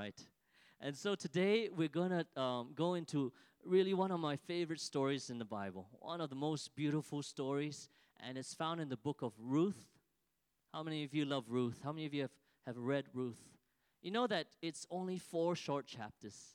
right. And so today we're going to um, go into really one of my favorite stories in the Bible, one of the most beautiful stories, and it's found in the book of Ruth. How many of you love Ruth? How many of you have, have read Ruth? You know that it's only four short chapters.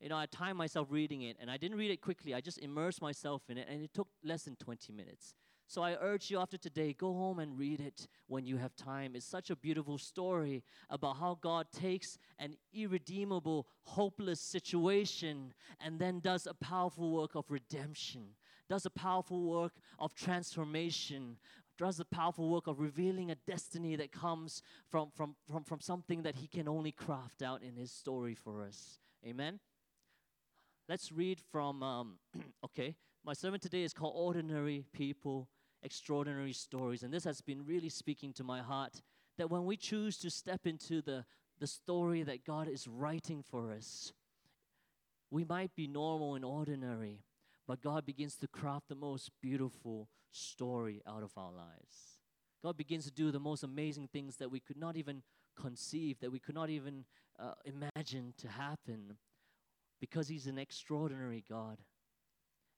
You know, I timed myself reading it, and I didn't read it quickly. I just immersed myself in it, and it took less than 20 minutes. So I urge you after today, go home and read it when you have time. It's such a beautiful story about how God takes an irredeemable, hopeless situation and then does a powerful work of redemption, does a powerful work of transformation, does a powerful work of revealing a destiny that comes from, from, from, from something that He can only craft out in His story for us. Amen? Let's read from, um, okay, my sermon today is called Ordinary People, Extraordinary Stories. And this has been really speaking to my heart that when we choose to step into the, the story that God is writing for us, we might be normal and ordinary, but God begins to craft the most beautiful story out of our lives. God begins to do the most amazing things that we could not even conceive, that we could not even uh, imagine to happen, because He's an extraordinary God.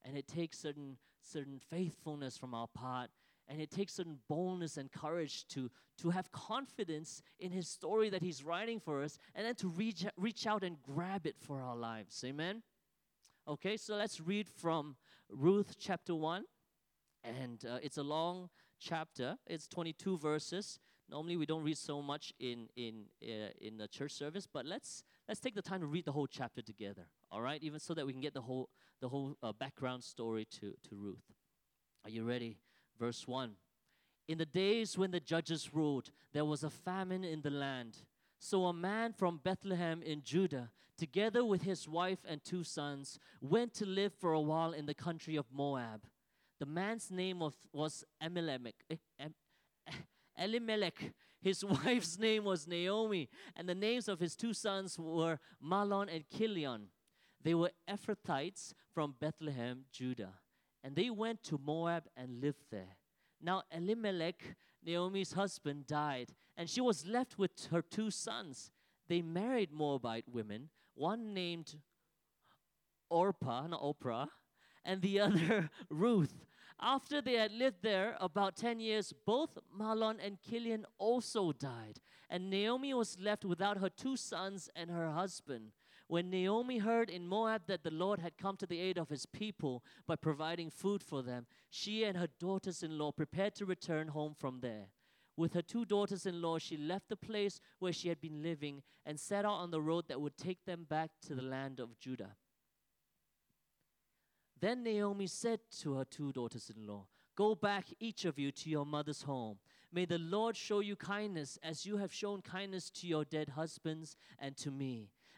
And it takes certain, certain faithfulness from our part. And it takes certain boldness and courage to, to have confidence in his story that he's writing for us and then to reach, reach out and grab it for our lives. Amen? Okay, so let's read from Ruth chapter 1. And uh, it's a long chapter, it's 22 verses. Normally, we don't read so much in, in, uh, in the church service, but let's, let's take the time to read the whole chapter together, all right? Even so that we can get the whole, the whole uh, background story to, to Ruth. Are you ready? Verse 1. In the days when the judges ruled, there was a famine in the land. So a man from Bethlehem in Judah, together with his wife and two sons, went to live for a while in the country of Moab. The man's name was, was Elimelech. Eh, Elimelech. His wife's name was Naomi, and the names of his two sons were Mahlon and Chilion. They were Ephrathites from Bethlehem, Judah, and they went to Moab and lived there. Now Elimelech, Naomi's husband, died, and she was left with her two sons. They married Moabite women, one named Orpah, not Oprah, and the other Ruth. After they had lived there about 10 years, both Mahlon and Chilion also died, and Naomi was left without her two sons and her husband. When Naomi heard in Moab that the Lord had come to the aid of his people by providing food for them, she and her daughters in law prepared to return home from there. With her two daughters in law, she left the place where she had been living and set out on the road that would take them back to the land of Judah. Then Naomi said to her two daughters in law, Go back, each of you, to your mother's home. May the Lord show you kindness as you have shown kindness to your dead husbands and to me.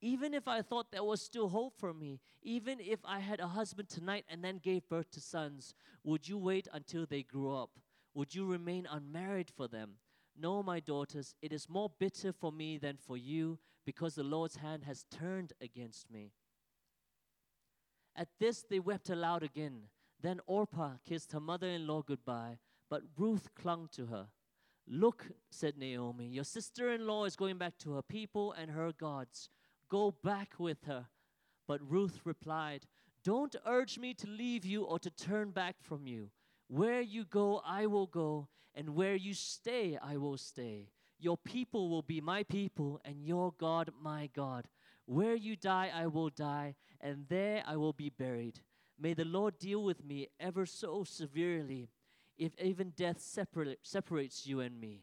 Even if I thought there was still hope for me, even if I had a husband tonight and then gave birth to sons, would you wait until they grew up? Would you remain unmarried for them? No, my daughters, it is more bitter for me than for you, because the Lord's hand has turned against me. At this they wept aloud again. Then Orpah kissed her mother in law goodbye, but Ruth clung to her. Look, said Naomi, your sister in law is going back to her people and her gods. Go back with her. But Ruth replied, Don't urge me to leave you or to turn back from you. Where you go, I will go, and where you stay, I will stay. Your people will be my people, and your God my God. Where you die, I will die, and there I will be buried. May the Lord deal with me ever so severely, if even death separate, separates you and me.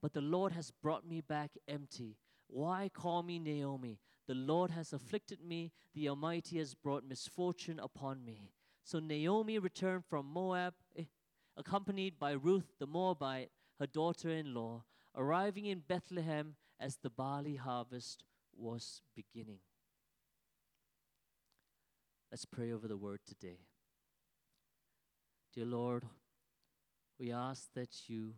but the Lord has brought me back empty. Why call me Naomi? The Lord has afflicted me, the Almighty has brought misfortune upon me. So Naomi returned from Moab, eh, accompanied by Ruth the Moabite, her daughter in law, arriving in Bethlehem as the barley harvest was beginning. Let's pray over the word today. Dear Lord, we ask that you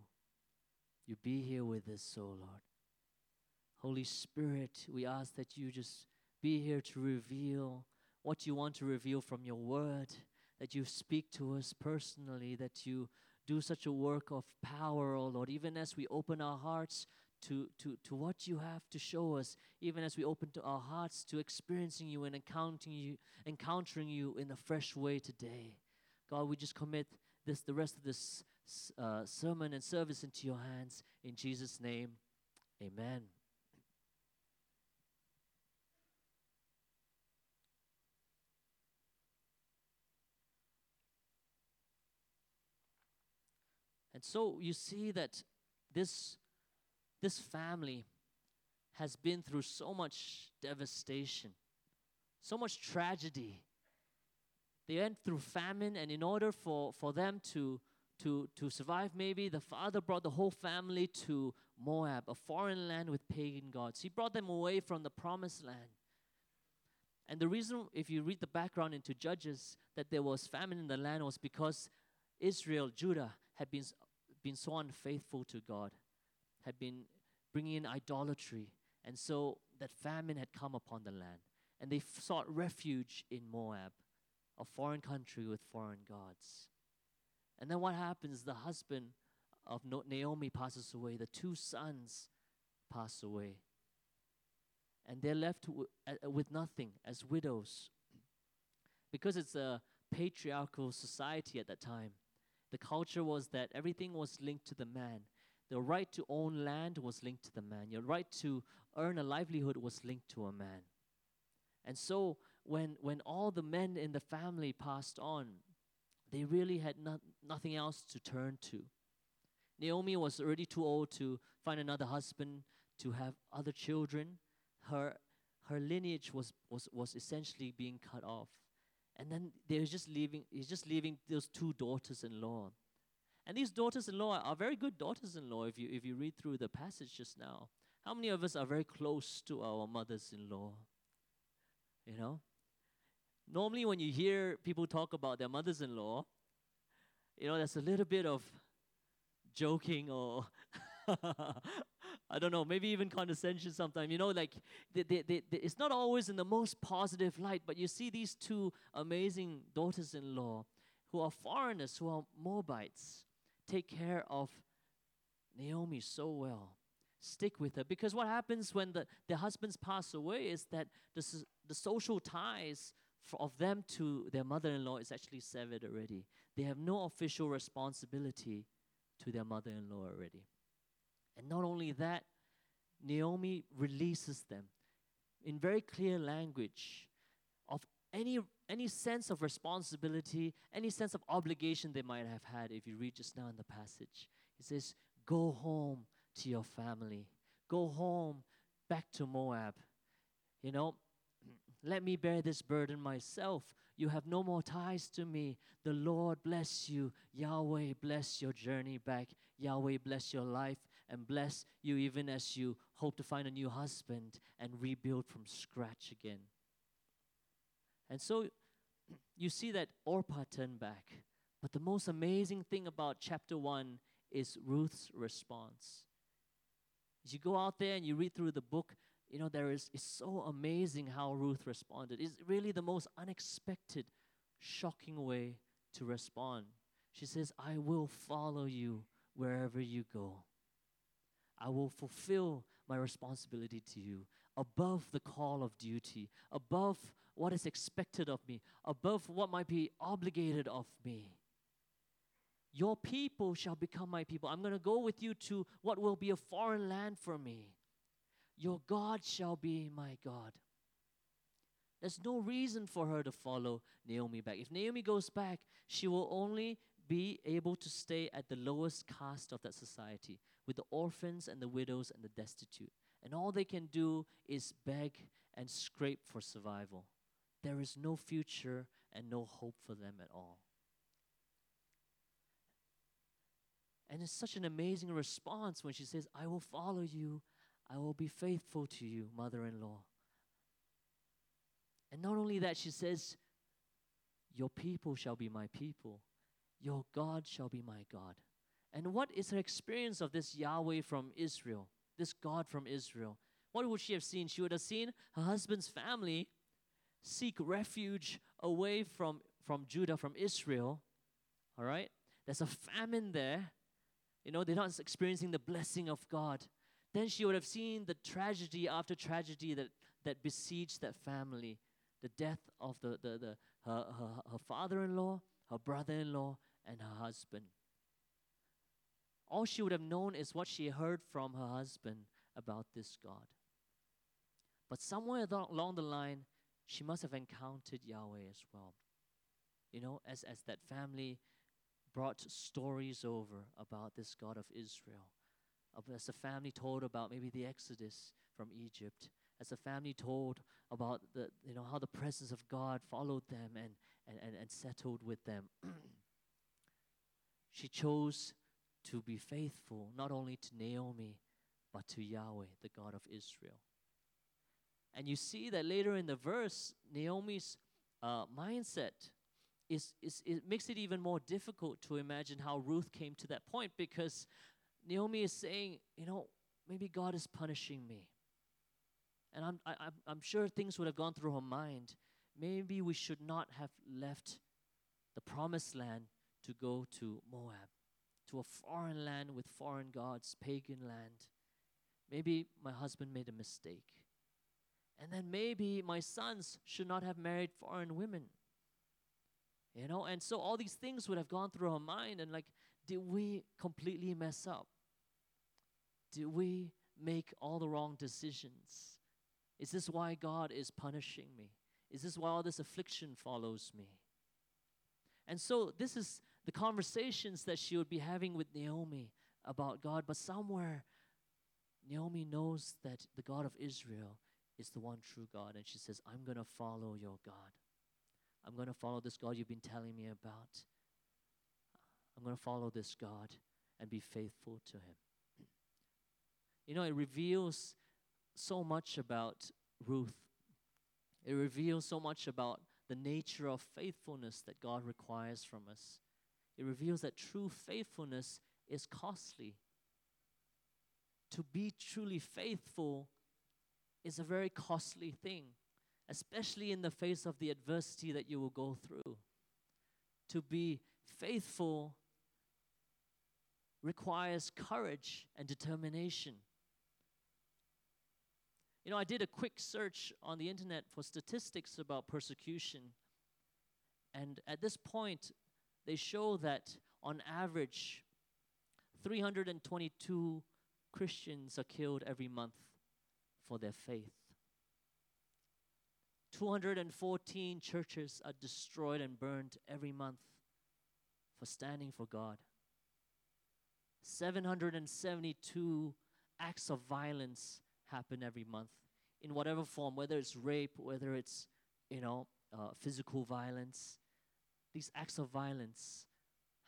you be here with us, oh Lord. Holy Spirit, we ask that you just be here to reveal what you want to reveal from your word, that you speak to us personally, that you do such a work of power, oh Lord, even as we open our hearts to, to, to what you have to show us, even as we open to our hearts to experiencing you and encountering you, encountering you in a fresh way today. God, we just commit this the rest of this uh, sermon and service into your hands in Jesus' name. Amen. And so you see that this, this family has been through so much devastation, so much tragedy. They went through famine, and in order for, for them to, to, to survive, maybe the father brought the whole family to Moab, a foreign land with pagan gods. He brought them away from the promised land. And the reason, if you read the background into Judges, that there was famine in the land was because Israel, Judah, had been been so unfaithful to God, had been bringing in idolatry. And so that famine had come upon the land. And they sought refuge in Moab, a foreign country with foreign gods. And then what happens? The husband of Naomi passes away, the two sons pass away. And they're left with nothing as widows. Because it's a patriarchal society at that time, the culture was that everything was linked to the man. The right to own land was linked to the man. Your right to earn a livelihood was linked to a man. And so when when all the men in the family passed on, they really had not, nothing else to turn to. Naomi was already too old to find another husband, to have other children. Her her lineage was, was, was essentially being cut off. And then they're just leaving, he's just leaving those two daughters-in-law. And these daughters-in-law are very good daughters-in-law if you if you read through the passage just now. How many of us are very close to our mothers-in-law? You know? Normally when you hear people talk about their mothers-in-law, you know, there's a little bit of joking or I don't know, maybe even condescension sometimes. You know, like they, they, they, it's not always in the most positive light, but you see these two amazing daughters in law who are foreigners, who are Moabites, take care of Naomi so well. Stick with her. Because what happens when the, the husbands pass away is that the, the social ties of them to their mother in law is actually severed already. They have no official responsibility to their mother in law already. And not only that, Naomi releases them in very clear language of any any sense of responsibility, any sense of obligation they might have had if you read just now in the passage. He says, Go home to your family. Go home back to Moab. You know, let me bear this burden myself. You have no more ties to me. The Lord bless you. Yahweh bless your journey back. Yahweh bless your life and bless you even as you hope to find a new husband and rebuild from scratch again. And so you see that Orpah turned back. But the most amazing thing about chapter 1 is Ruth's response. As you go out there and you read through the book, you know, there is it's so amazing how Ruth responded. It's really the most unexpected, shocking way to respond. She says, I will follow you wherever you go. I will fulfill my responsibility to you above the call of duty, above what is expected of me, above what might be obligated of me. Your people shall become my people. I'm going to go with you to what will be a foreign land for me. Your God shall be my God. There's no reason for her to follow Naomi back. If Naomi goes back, she will only be able to stay at the lowest caste of that society with the orphans and the widows and the destitute. And all they can do is beg and scrape for survival. There is no future and no hope for them at all. And it's such an amazing response when she says, I will follow you, I will be faithful to you, mother in law. And not only that, she says, Your people shall be my people, your God shall be my God. And what is her experience of this Yahweh from Israel, this God from Israel? What would she have seen? She would have seen her husband's family seek refuge away from, from Judah, from Israel. All right? There's a famine there. You know, they're not experiencing the blessing of God. Then she would have seen the tragedy after tragedy that, that besieged that family the death of the, the, the, her, her, her father in law, her brother in law, and her husband. All she would have known is what she heard from her husband about this God. But somewhere along the line, she must have encountered Yahweh as well. You know, as, as that family brought stories over about this God of Israel. As the family told about maybe the Exodus from Egypt, as a family told about the you know how the presence of God followed them and and, and, and settled with them. she chose to be faithful not only to Naomi but to Yahweh, the God of Israel. And you see that later in the verse, Naomi's uh, mindset is, is it makes it even more difficult to imagine how Ruth came to that point because Naomi is saying, you know, maybe God is punishing me. And I'm, I, am i I'm sure things would have gone through her mind. Maybe we should not have left the promised land to go to Moab, to a foreign land with foreign gods, pagan land. Maybe my husband made a mistake. And then maybe my sons should not have married foreign women. You know, and so all these things would have gone through her mind, and like, did we completely mess up? Did we make all the wrong decisions? Is this why God is punishing me? Is this why all this affliction follows me? And so, this is the conversations that she would be having with Naomi about God, but somewhere, Naomi knows that the God of Israel is the one true God, and she says, I'm going to follow your God. I'm going to follow this God you've been telling me about. I'm going to follow this God and be faithful to him. You know, it reveals so much about Ruth. It reveals so much about the nature of faithfulness that God requires from us. It reveals that true faithfulness is costly. To be truly faithful is a very costly thing, especially in the face of the adversity that you will go through. To be faithful requires courage and determination. You know, I did a quick search on the internet for statistics about persecution. And at this point, they show that on average, 322 Christians are killed every month for their faith. 214 churches are destroyed and burned every month for standing for God. 772 acts of violence happen every month in whatever form, whether it's rape, whether it's, you know, uh, physical violence. These acts of violence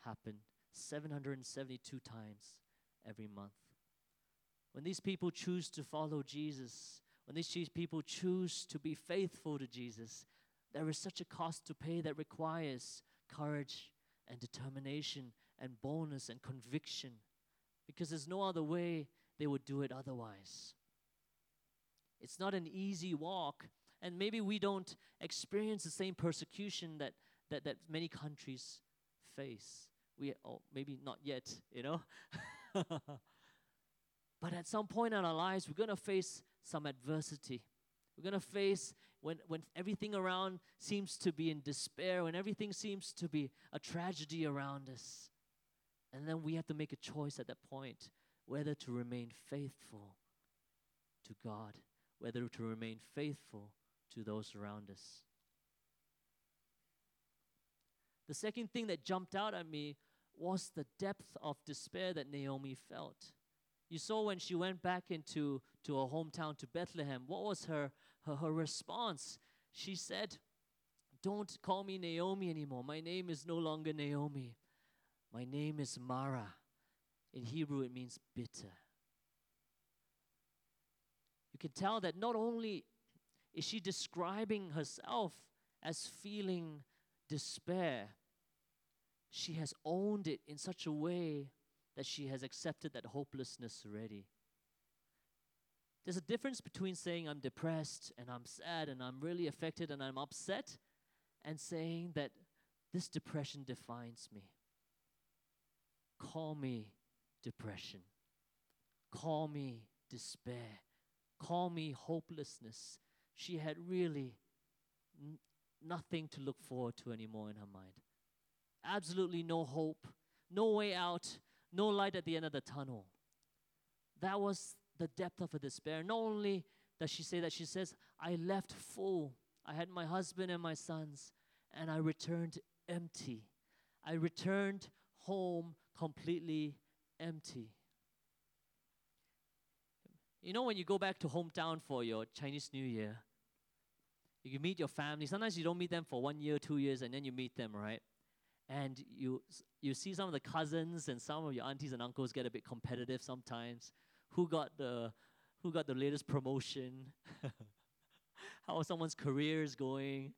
happen 772 times every month. When these people choose to follow Jesus, when these people choose to be faithful to Jesus, there is such a cost to pay that requires courage and determination and boldness and conviction because there's no other way they would do it otherwise. It's not an easy walk. And maybe we don't experience the same persecution that, that, that many countries face. We, oh, maybe not yet, you know? but at some point in our lives, we're going to face some adversity. We're going to face when, when everything around seems to be in despair, when everything seems to be a tragedy around us. And then we have to make a choice at that point whether to remain faithful to God whether to remain faithful to those around us. The second thing that jumped out at me was the depth of despair that Naomi felt. You saw when she went back into to her hometown to Bethlehem, what was her, her, her response? She said, Don't call me Naomi anymore. My name is no longer Naomi. My name is Mara. In Hebrew, it means bitter. You can tell that not only is she describing herself as feeling despair, she has owned it in such a way that she has accepted that hopelessness already. There's a difference between saying I'm depressed and I'm sad and I'm really affected and I'm upset and saying that this depression defines me. Call me depression. Call me despair. Call me hopelessness. She had really n- nothing to look forward to anymore in her mind. Absolutely no hope, no way out, no light at the end of the tunnel. That was the depth of her despair. Not only does she say that, she says, I left full. I had my husband and my sons, and I returned empty. I returned home completely empty. You know, when you go back to hometown for your Chinese New Year, you meet your family. Sometimes you don't meet them for one year, two years, and then you meet them, right? And you you see some of the cousins and some of your aunties and uncles get a bit competitive sometimes. Who got the who got the latest promotion? How someone's career is going?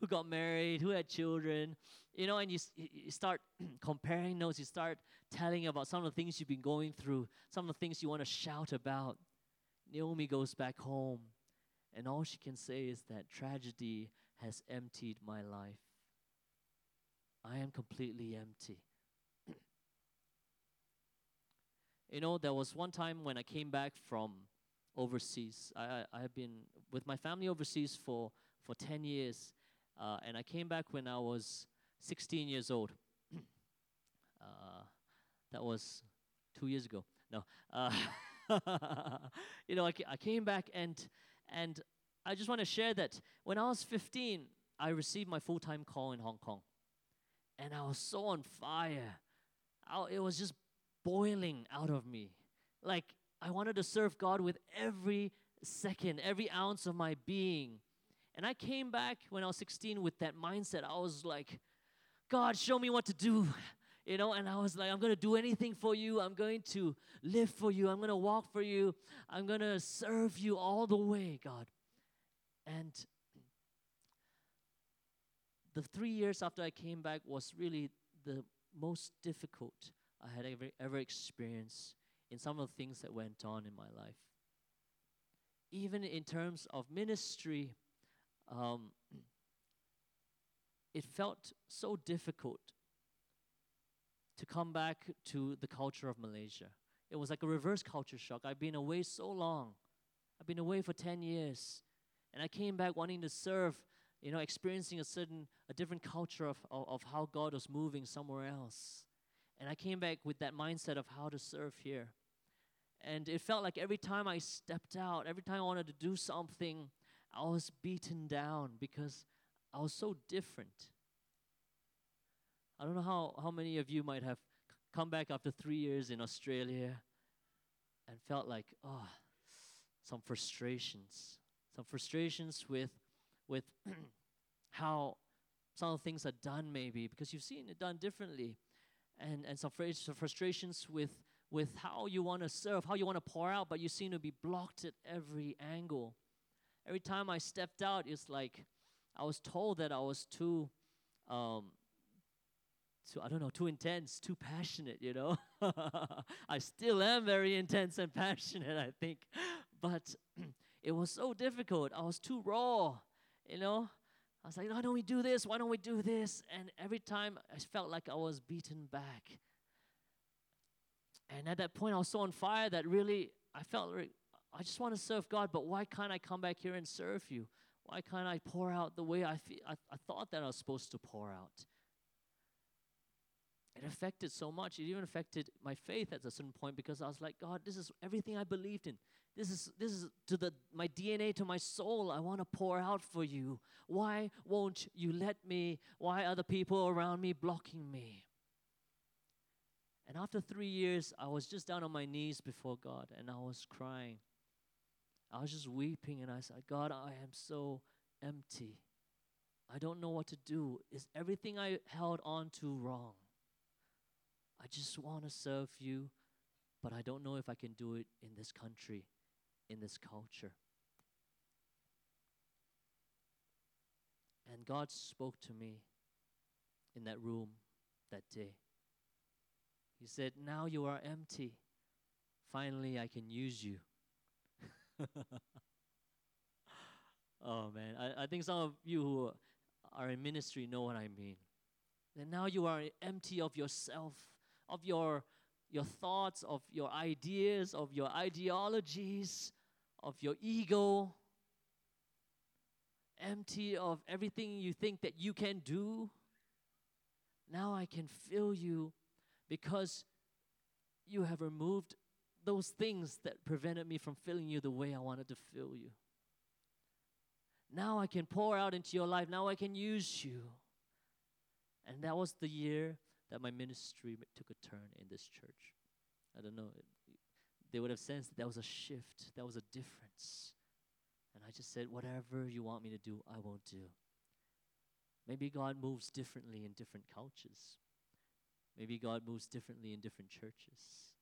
Who got married? Who had children? You know, and you, you start comparing notes. You start telling about some of the things you've been going through, some of the things you want to shout about. Naomi goes back home, and all she can say is that tragedy has emptied my life. I am completely empty. You know, there was one time when I came back from overseas. I, I, I have been with my family overseas for, for 10 years, uh, and I came back when I was 16 years old. uh, that was two years ago. No. Uh, you know, I, I came back and and I just want to share that when I was 15, I received my full time call in Hong Kong, and I was so on fire. I, it was just boiling out of me, like I wanted to serve God with every second, every ounce of my being. And I came back when I was 16 with that mindset. I was like, God, show me what to do you know, and I was like, I'm going to do anything for you. I'm going to live for you. I'm going to walk for you. I'm going to serve you all the way, God. And the three years after I came back was really the most difficult I had ever, ever experienced in some of the things that went on in my life. Even in terms of ministry, um, it felt so difficult to come back to the culture of Malaysia. It was like a reverse culture shock. I've been away so long. I've been away for 10 years. And I came back wanting to serve, you know, experiencing a certain, a different culture of, of, of how God was moving somewhere else. And I came back with that mindset of how to serve here. And it felt like every time I stepped out, every time I wanted to do something, I was beaten down because I was so different. I don't know how, how many of you might have come back after three years in Australia and felt like, oh, some frustrations. Some frustrations with, with how some things are done, maybe, because you've seen it done differently. And, and some frustrations with, with how you want to serve, how you want to pour out, but you seem to be blocked at every angle. Every time I stepped out, it's like I was told that I was too um, too, I don't know, too intense, too passionate, you know. I still am very intense and passionate, I think. But it was so difficult. I was too raw, you know. I was like, why don't we do this? Why don't we do this? And every time I felt like I was beaten back. And at that point, I was so on fire that really I felt like I just want to serve God, but why can't I come back here and serve you? Why can't I pour out the way I feel I, I thought that I was supposed to pour out? it affected so much. It even affected my faith at a certain point because I was like, God, this is everything I believed in. This is this is to the my DNA, to my soul. I want to pour out for you. Why won't you let me? Why are the people around me blocking me? And after three years, I was just down on my knees before God and I was crying. I was just weeping and I said, God, I am so empty. I don't know what to do. Is everything I held on to wrong? I just want to serve you, but I don't know if I can do it in this country, in this culture. And God spoke to me in that room that day. He said, Now you are empty. Finally, I can use you. oh, man. I, I think some of you who are in ministry know what I mean. And now you are empty of yourself, of your, your thoughts, of your ideas, of your ideologies, of your ego, empty of everything you think that you can do. Now I can fill you because you have removed those things that prevented me from filling you the way I wanted to fill you. Now I can pour out into your life. Now I can use you. And that was the year that my ministry took a turn in this church. I don't know. They would have sensed that there was a shift, that was a difference. And I just said, whatever you want me to do, I won't do. Maybe God moves differently in different cultures. Maybe God moves differently in different churches.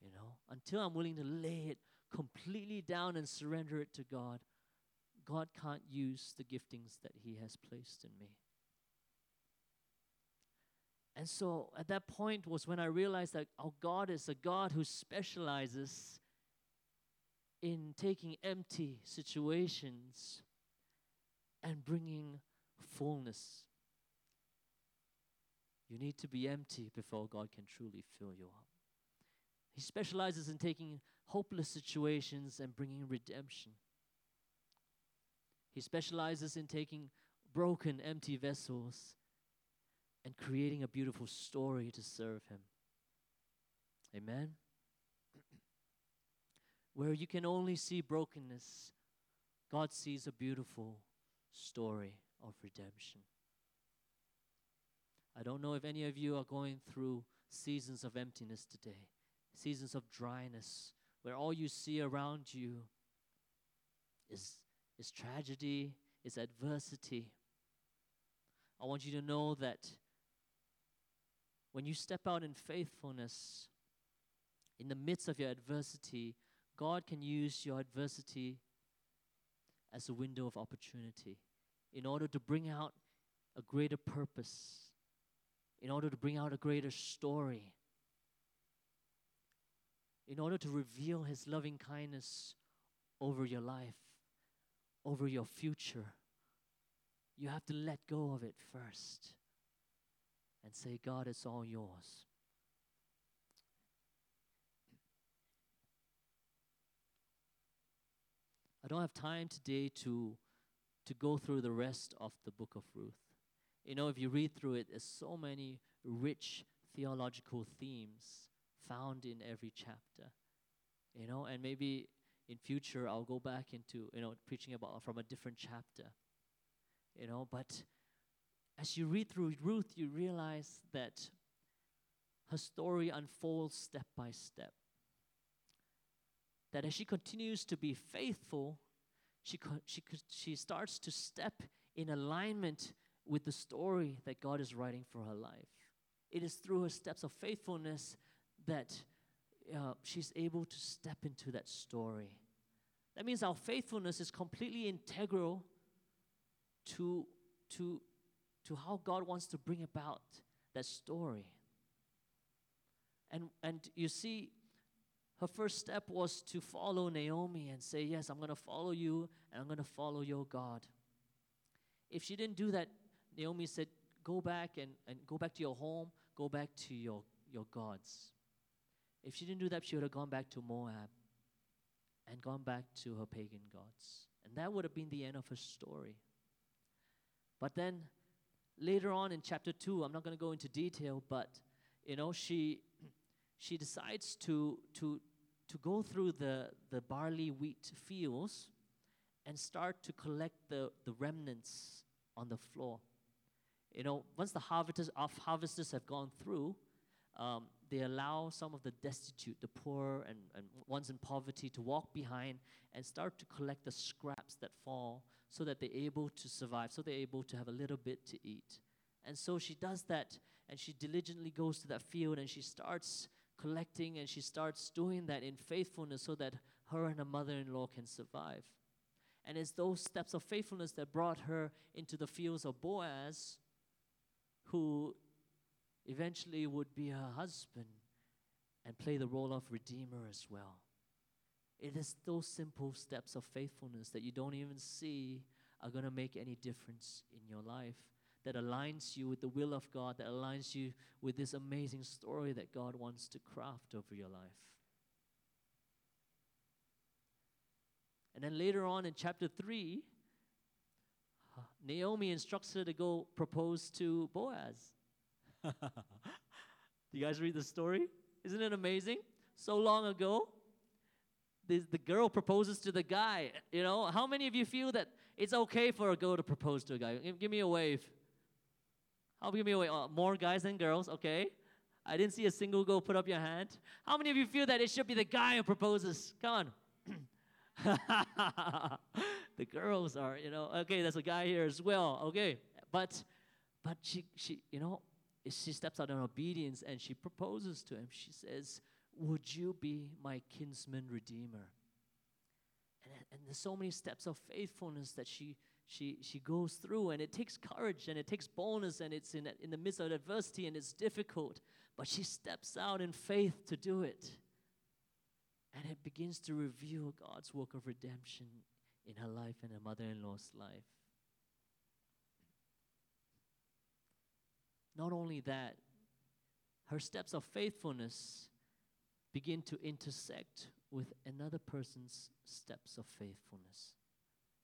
You know, until I'm willing to lay it completely down and surrender it to God, God can't use the giftings that He has placed in me. And so at that point was when I realized that our God is a God who specializes in taking empty situations and bringing fullness. You need to be empty before God can truly fill you up. He specializes in taking hopeless situations and bringing redemption. He specializes in taking broken, empty vessels and creating a beautiful story to serve Him. Amen? Where you can only see brokenness, God sees a beautiful story of redemption. I don't know if any of you are going through seasons of emptiness today seasons of dryness, where all you see around you is, is tragedy, is adversity. I want you to know that when you step out in faithfulness, in the midst of your adversity, God can use your adversity as a window of opportunity in order to bring out a greater purpose, in order to bring out a greater story in order to reveal His loving kindness over your life, over your future, you have to let go of it first and say, God, it's all yours. I don't have time today to, to go through the rest of the book of Ruth. You know, if you read through it, there's so many rich theological themes found in every chapter. You know, and maybe in future I'll go back into, you know, preaching about from a different chapter. You know, but as you read through Ruth, you realize that her story unfolds step by step. That as she continues to be faithful, she, she, she starts to step in alignment with the story that God is writing for her life. It is through her steps of faithfulness that uh, she's able to step into that story. That means our faithfulness is completely integral to, to, to how God wants to bring about that story. And, and you see, her first step was to follow Naomi and say, Yes, I'm going to follow you and I'm going to follow your God. If she didn't do that, Naomi said, Go back and, and go back to your home, go back to your, your gods. If she didn't do that, she would have gone back to Moab and gone back to her pagan gods. And that would have been the end of her story. But then, later on in chapter 2, I'm not going to go into detail, but you know, she she decides to to to go through the the barley wheat fields and start to collect the the remnants on the floor. You know, once the harvesters harvesters have gone through, um, they allow some of the destitute, the poor, and, and ones in poverty to walk behind and start to collect the scraps that fall so that they're able to survive, so they're able to have a little bit to eat. And so she does that, and she diligently goes to that field and she starts collecting and she starts doing that in faithfulness so that her and her mother in law can survive. And it's those steps of faithfulness that brought her into the fields of Boaz, who eventually would be her husband and play the role of redeemer as well. It is those simple steps of faithfulness that you don't even see are going to make any difference in your life, that aligns you with the will of God, that aligns you with this amazing story that God wants to craft over your life. And then later on in chapter 3, Naomi instructs her to go propose to Boaz. Do you guys read the story? Isn't it amazing? So long ago, the, the girl proposes to the guy. You know, how many of you feel that it's okay for a girl to propose to a guy? Give, give me a wave. How give me a wave? Oh, more guys than girls, okay? I didn't see a single girl put up your hand. How many of you feel that it should be the guy who proposes? Come on. the girls are, you know, okay, there's a guy here as well, okay. But but she she, you know, she steps out in obedience and she proposes to him. She says, Would you be my kinsman redeemer? And, and there's so many steps of faithfulness that she, she, she goes through, and it takes courage and it takes boldness, and it's in, in the midst of adversity and it's difficult. But she steps out in faith to do it. And it begins to reveal God's work of redemption in her life and her mother in law's life. Not only that, her steps of faithfulness begin to intersect with another person's steps of faithfulness.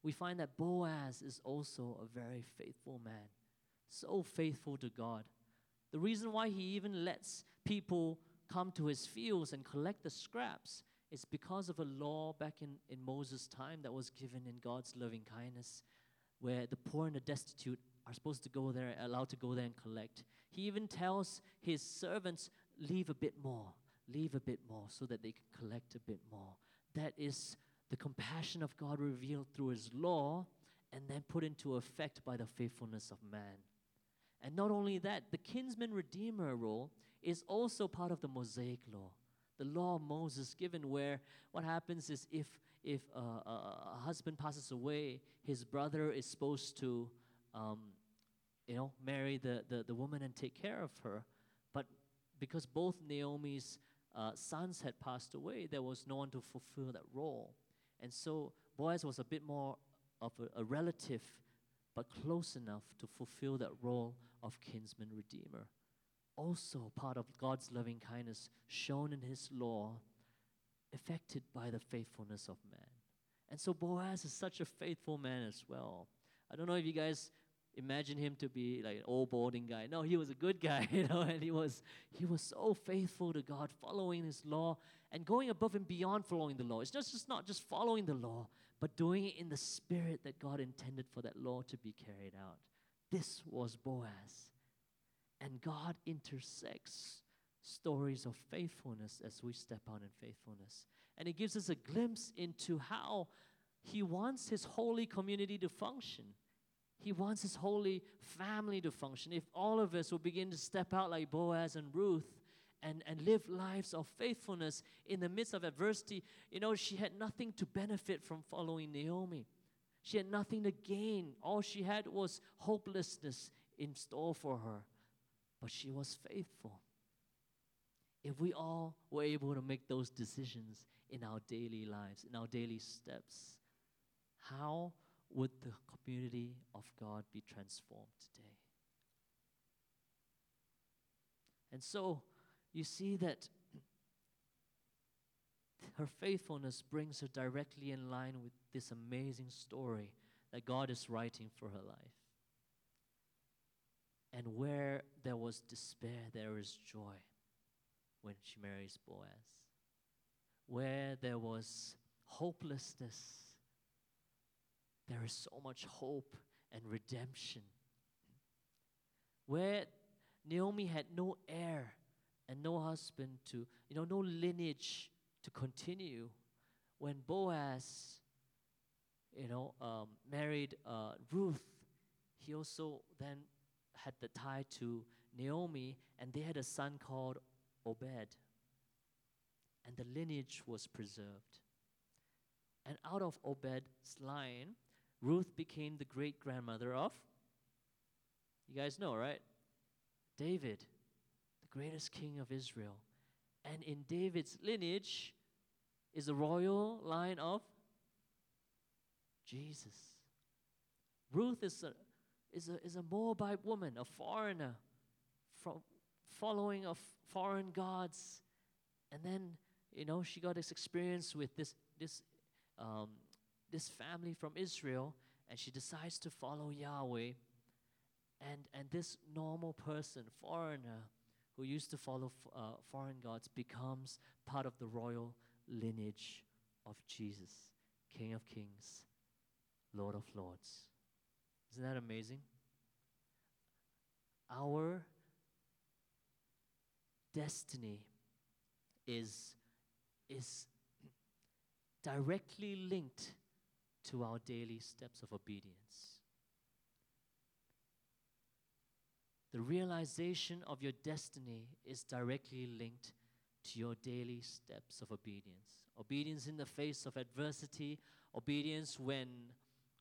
We find that Boaz is also a very faithful man, so faithful to God. The reason why he even lets people come to his fields and collect the scraps is because of a law back in, in Moses' time that was given in God's loving kindness, where the poor and the destitute are supposed to go there, allowed to go there and collect. He even tells his servants, leave a bit more, leave a bit more, so that they can collect a bit more. That is the compassion of God revealed through his law and then put into effect by the faithfulness of man. And not only that, the kinsman redeemer role is also part of the Mosaic law, the law of Moses given, where what happens is if if a, husband passes away, his brother is supposed to um, you know, marry the, the, the woman and take care of her. But because both Naomi's uh, sons had passed away, there was no one to fulfill that role. And so Boaz was a bit more of a, a relative, but close enough to fulfill that role of kinsman redeemer. Also, part of God's loving kindness shown in his law, affected by the faithfulness of man. And so Boaz is such a faithful man as well. I don't know if you guys imagine him to be like an old balding guy. No, he was a good guy, you know, and he was he was so faithful to God, following his law and going above and beyond following the law. It's just, just not just following the law, but doing it in the spirit that God intended for that law to be carried out. This was Boaz. And God intersects stories of faithfulness as we step out in faithfulness. And it gives us a glimpse into how he wants his holy community to function. He wants his holy family to function. If all of us will begin to step out like Boaz and Ruth and, and live lives of faithfulness in the midst of adversity, you know, she had nothing to benefit from following Naomi. She had nothing to gain. All she had was hopelessness in store for her. But she was faithful. If we all were able to make those decisions in our daily lives, in our daily steps, how would the community of God be transformed today? And so you see that her faithfulness brings her directly in line with this amazing story that God is writing for her life. And where there was despair, there is joy when she marries Boaz. Where there was hopelessness, there is so much hope and redemption. Where Naomi had no heir and no husband to, you know, no lineage to continue, when Boaz, you know, um, married uh, Ruth, he also then had the tie to Naomi, and they had a son called Obed. And the lineage was preserved. And out of Obed's line, Ruth became the great grandmother of, you guys know, right? David, the greatest king of Israel. And in David's lineage is the royal line of Jesus. Ruth is a, is a, is a Moabite woman, a foreigner, from following of foreign gods. And then, you know, she got this experience with this, this, um, this family from Israel, and she decides to follow Yahweh. And, and this normal person, foreigner, who used to follow uh, foreign gods, becomes part of the royal lineage of Jesus, King of Kings, Lord of Lords. Isn't that amazing? Our destiny is, is directly linked to our daily steps of obedience. The realization of your destiny is directly linked to your daily steps of obedience. Obedience in the face of adversity, obedience when,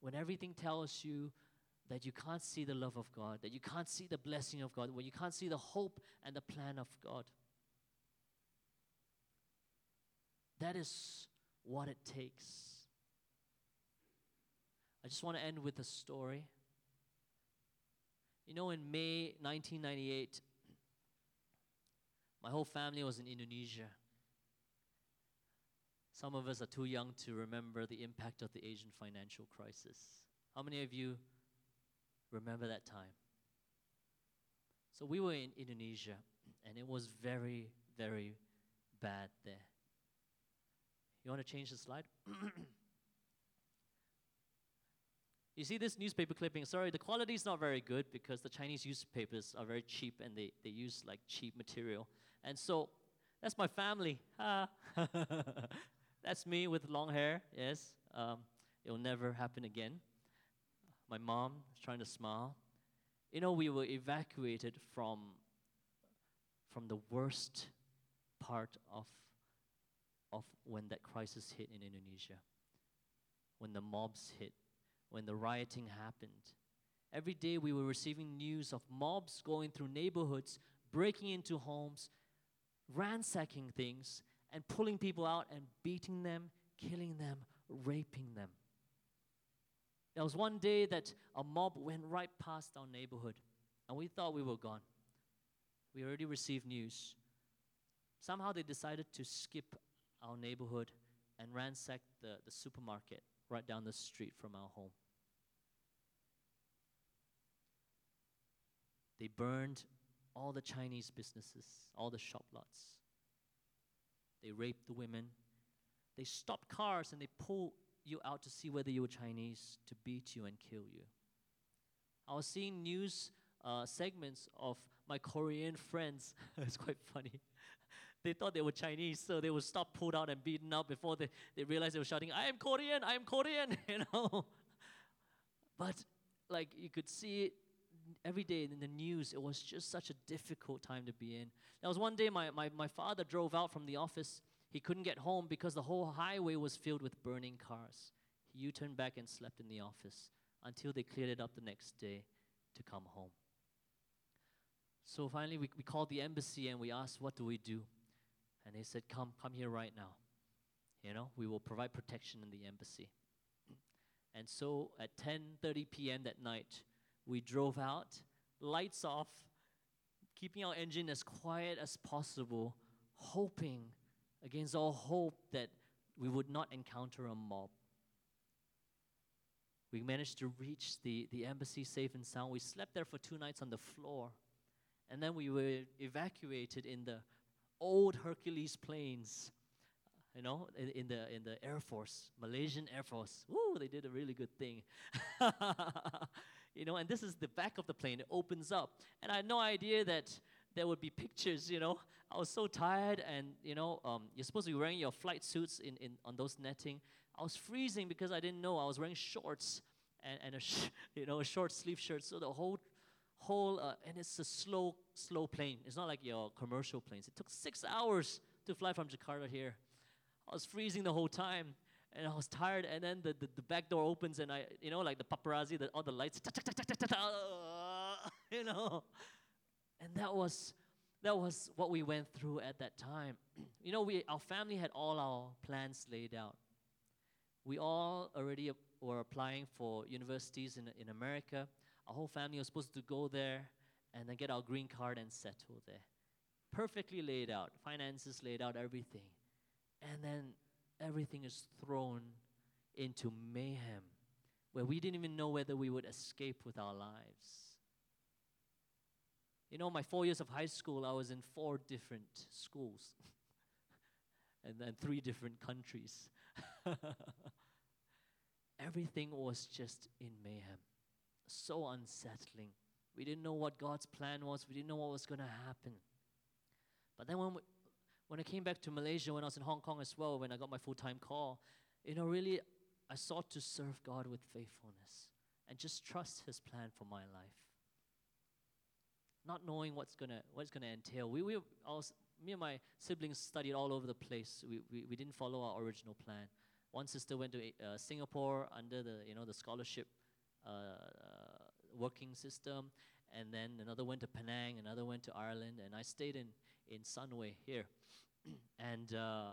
when everything tells you that you can't see the love of God, that you can't see the blessing of God, when you can't see the hope and the plan of God. That is what it takes. I just want to end with a story. You know, in May 1998, my whole family was in Indonesia. Some of us are too young to remember the impact of the Asian financial crisis. How many of you remember that time? So we were in Indonesia, and it was very, very bad there. You want to change the slide? you see this newspaper clipping? Sorry, the quality is not very good because the Chinese newspapers are very cheap and they, they use like cheap material. And so that's my family. Ah. that's me with long hair, yes. Um, it'll never happen again. My mom is trying to smile. You know, we were evacuated from, from the worst part of, of when that crisis hit in Indonesia, when the mobs hit, when the rioting happened. Every day we were receiving news of mobs going through neighborhoods, breaking into homes, ransacking things, and pulling people out and beating them, killing them, raping them. There was one day that a mob went right past our neighborhood, and we thought we were gone. We already received news. Somehow they decided to skip our neighborhood and ransack the, the supermarket right down the street from our home. They burned all the Chinese businesses, all the shop lots. They raped the women. They stopped cars and they pulled you out to see whether you were Chinese to beat you and kill you. I was seeing news uh, segments of my Korean friends. it's quite funny. They thought they were Chinese, so they would stop pulled out and beaten up before they, they realized they were shouting, I am Korean, I am Korean, you know. But like you could see it every day in the news, it was just such a difficult time to be in. There was one day my, my, my father drove out from the office. He couldn't get home because the whole highway was filled with burning cars. He U turned back and slept in the office until they cleared it up the next day to come home. So finally, we, we called the embassy and we asked, What do we do? And they said, Come, come here right now. You know, we will provide protection in the embassy. And so at 10:30 p.m. that night, we drove out, lights off, keeping our engine as quiet as possible, hoping against all hope that we would not encounter a mob. We managed to reach the, the embassy safe and sound. We slept there for two nights on the floor. And then we were evacuated in the old Hercules planes, you know, in, in, the, in the Air Force, Malaysian Air Force. Woo, they did a really good thing. you know, and this is the back of the plane. It opens up. And I had no idea that there would be pictures, you know. I was so tired, and, you know, um, you're supposed to be wearing your flight suits in, in, on those netting. I was freezing because I didn't know I was wearing shorts and, and a sh- you know a short sleeve shirt. So the whole whole uh, and it's a slow slow plane. It's not like your commercial planes. It took six hours to fly from Jakarta here. I was freezing the whole time and I was tired. And then the, the, the back door opens and I you know like the paparazzi, the, all the lights, you know, and that was that was what we went through at that time. you know, we our family had all our plans laid out we all already were applying for universities in, in America. Our whole family was supposed to go there and then get our green card and settle there. Perfectly laid out, finances laid out, everything. And then everything is thrown into mayhem where we didn't even know whether we would escape with our lives. You know, my four years of high school, I was in four different schools and then three different countries. Everything was just in mayhem, so unsettling. We didn't know what God's plan was, we didn't know what was going to happen. But then when, we, when I came back to Malaysia, when I was in Hong Kong as well, when I got my full time call, you know, really, I sought to serve God with faithfulness and just trust His plan for my life. Not knowing what's gonna what it's gonna entail. We, we I was, me and my siblings studied all over the place. We, we, we didn't follow our original plan. One sister went to uh, Singapore under the you know the scholarship uh, working system, and then another went to Penang, another went to Ireland, and I stayed in in Sunway here, and uh,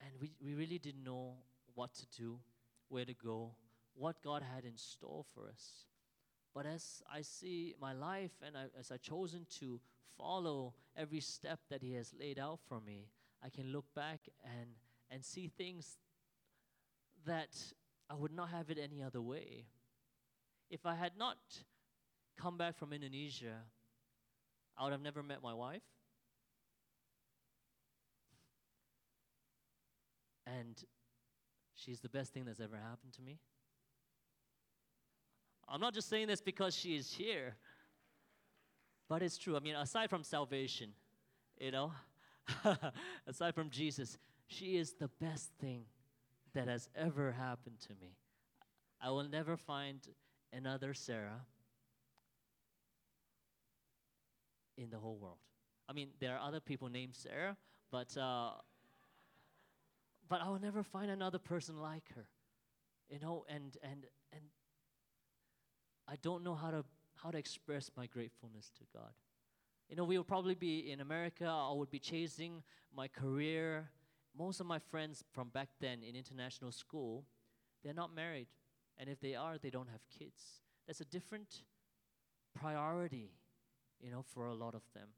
and we we really didn't know what to do, where to go, what God had in store for us. But as I see my life and I, as I've chosen to follow every step that He has laid out for me, I can look back and, and see things that I would not have it any other way. If I had not come back from Indonesia, I would have never met my wife. And she's the best thing that's ever happened to me. I'm not just saying this because she is here, but it's true. I mean, aside from salvation, you know, aside from Jesus, she is the best thing that has ever happened to me. I will never find another Sarah in the whole world. I mean, there are other people named Sarah, but uh, but I will never find another person like her. You know, and and and I don't know how to how to express my gratefulness to God. You know, we would probably be in America. I would be chasing my career most of my friends from back then in international school, they're not married. And if they are, they don't have kids. That's a different priority, you know, for a lot of them.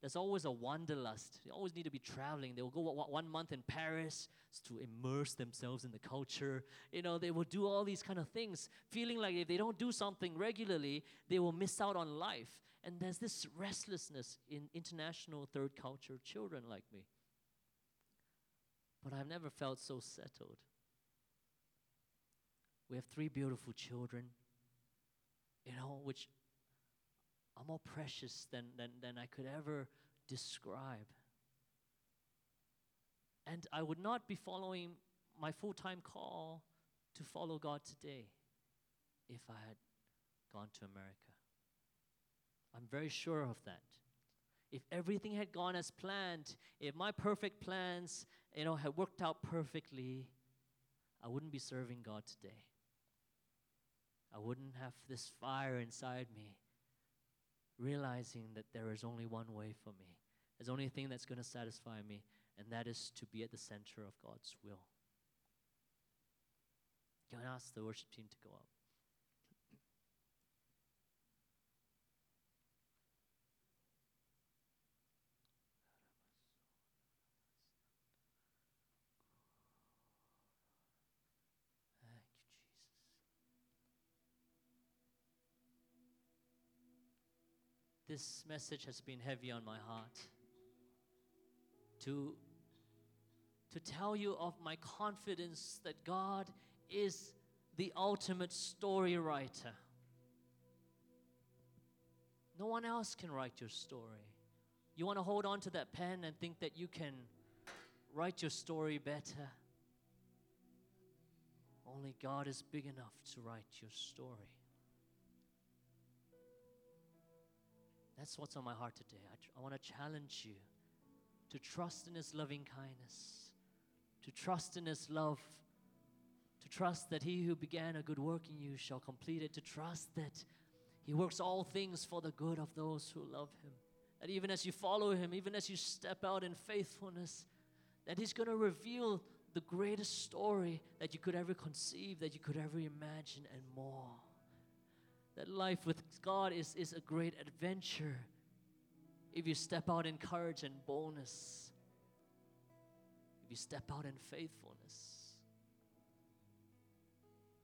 There's always a wanderlust. They always need to be traveling. They will go one month in Paris to immerse themselves in the culture. You know, they will do all these kind of things, feeling like if they don't do something regularly, they will miss out on life. And there's this restlessness in international third culture children like me but I've never felt so settled. We have three beautiful children, you know, which are more precious than, than, than I could ever describe. And I would not be following my full time call to follow God today if I had gone to America. I'm very sure of that if everything had gone as planned, if my perfect plans, you know, had worked out perfectly, I wouldn't be serving God today. I wouldn't have this fire inside me, realizing that there is only one way for me. There's only a thing that's going to satisfy me, and that is to be at the center of God's will. Can I ask the worship team to go up? This message has been heavy on my heart. To, to tell you of my confidence that God is the ultimate story writer. No one else can write your story. You want to hold on to that pen and think that you can write your story better. Only God is big enough to write your story. That's what's on my heart today. I, tr- I want to challenge you to trust in His loving kindness, to trust in His love, to trust that He who began a good work in you shall complete it, to trust that He works all things for the good of those who love Him. That even as you follow Him, even as you step out in faithfulness, that He's going to reveal the greatest story that you could ever conceive, that you could ever imagine, and more. That life with God is, is a great adventure if you step out in courage and boldness, if you step out in faithfulness.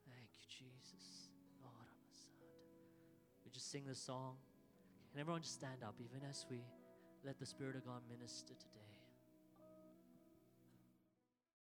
Thank you, Jesus. We just sing the song. Can everyone just stand up, even as we let the Spirit of God minister today?